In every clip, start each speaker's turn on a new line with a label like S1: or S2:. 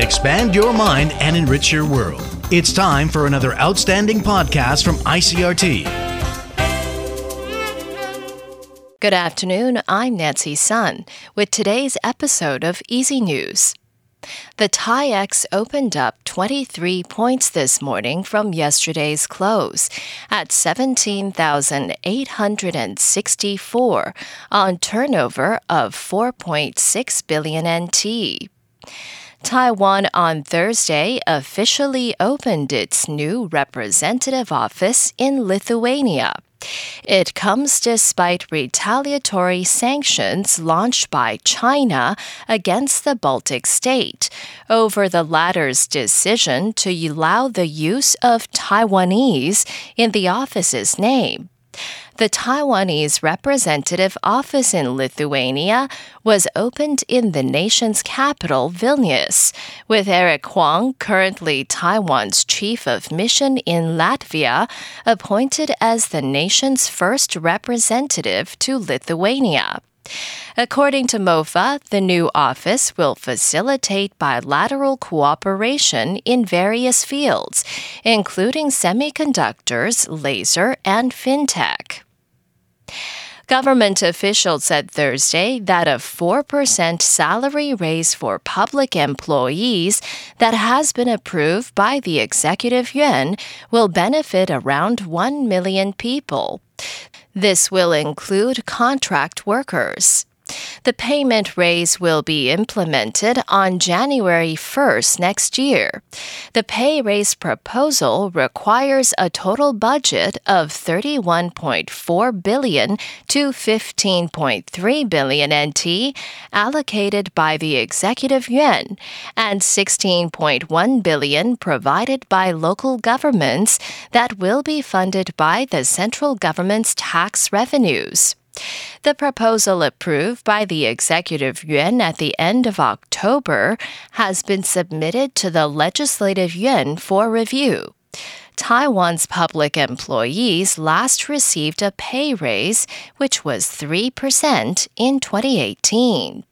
S1: Expand your mind and enrich your world. It's time for another outstanding podcast from ICRT.
S2: Good afternoon. I'm Nancy Sun with today's episode of Easy News. The TAIEX opened up 23 points this morning from yesterday's close at 17,864 on turnover of 4.6 billion NT. Taiwan on Thursday officially opened its new representative office in Lithuania. It comes despite retaliatory sanctions launched by China against the Baltic state over the latter's decision to allow the use of Taiwanese in the office's name. The Taiwanese representative office in Lithuania was opened in the nation's capital, Vilnius, with Eric Huang, currently Taiwan's chief of mission in Latvia, appointed as the nation's first representative to Lithuania. According to MOFA, the new office will facilitate bilateral cooperation in various fields, including semiconductors, laser, and fintech. Government officials said Thursday that a 4% salary raise for public employees that has been approved by the Executive Yuan will benefit around 1 million people. This will include contract workers. The payment raise will be implemented on January 1st next year. The pay raise proposal requires a total budget of 31.4 billion to 15.3 billion NT allocated by the executive yuan and 16.1 billion provided by local governments that will be funded by the central government's tax revenues. The proposal approved by the Executive Yuan at the end of October has been submitted to the Legislative Yuan for review. Taiwan's public employees last received a pay raise, which was 3% in 2018.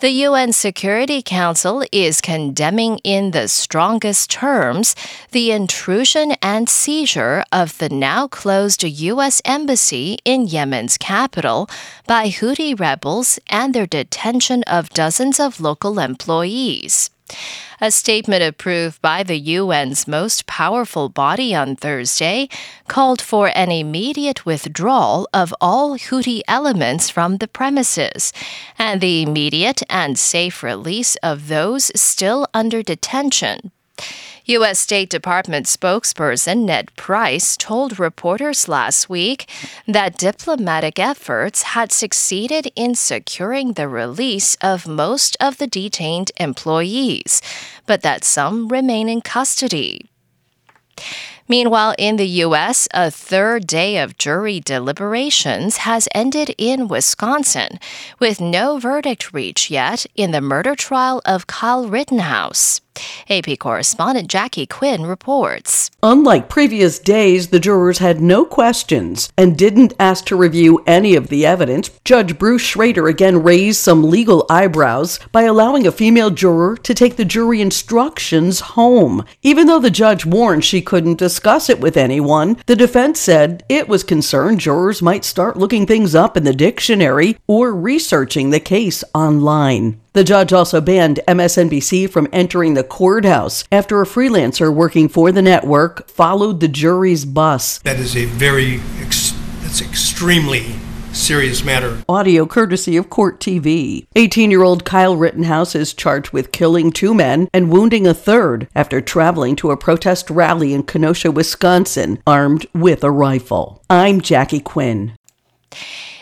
S2: The UN Security Council is condemning in the strongest terms the intrusion and seizure of the now closed U.S. Embassy in Yemen's capital by Houthi rebels and their detention of dozens of local employees. A statement approved by the UN's most powerful body on Thursday called for an immediate withdrawal of all Houthi elements from the premises and the immediate and safe release of those still under detention. U.S. State Department spokesperson Ned Price told reporters last week that diplomatic efforts had succeeded in securing the release of most of the detained employees, but that some remain in custody. Meanwhile, in the U.S., a third day of jury deliberations has ended in Wisconsin, with no verdict reached yet in the murder trial of Kyle Rittenhouse. AP correspondent Jackie Quinn reports.
S3: Unlike previous days, the jurors had no questions and didn't ask to review any of the evidence. Judge Bruce Schroeder again raised some legal eyebrows by allowing a female juror to take the jury instructions home. Even though the judge warned she couldn't discuss it with anyone, the defense said it was concerned jurors might start looking things up in the dictionary or researching the case online. The judge also banned MSNBC from entering the courthouse after a freelancer working for the network followed the jury's bus.
S4: That is a very, ex- that's extremely serious matter.
S3: Audio courtesy of Court TV. 18 year old Kyle Rittenhouse is charged with killing two men and wounding a third after traveling to a protest rally in Kenosha, Wisconsin, armed with a rifle. I'm Jackie Quinn.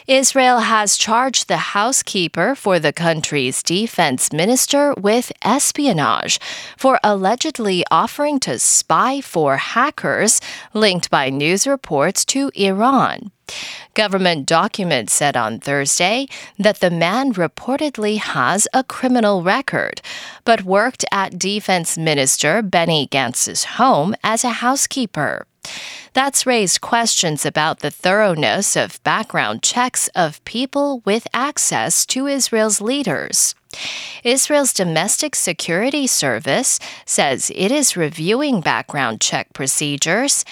S2: Israel has charged the housekeeper for the country's defense minister with espionage for allegedly offering to spy for hackers linked by news reports to Iran. Government documents said on Thursday that the man reportedly has a criminal record, but worked at Defense Minister Benny Gantz's home as a housekeeper. That's raised questions about the thoroughness of background checks of people with access to Israel's leaders. Israel's Domestic Security Service says it is reviewing background check procedures.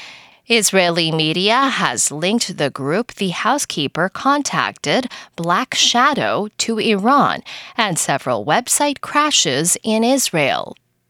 S2: Israeli media has linked the group the housekeeper contacted, Black Shadow, to Iran and several website crashes in Israel.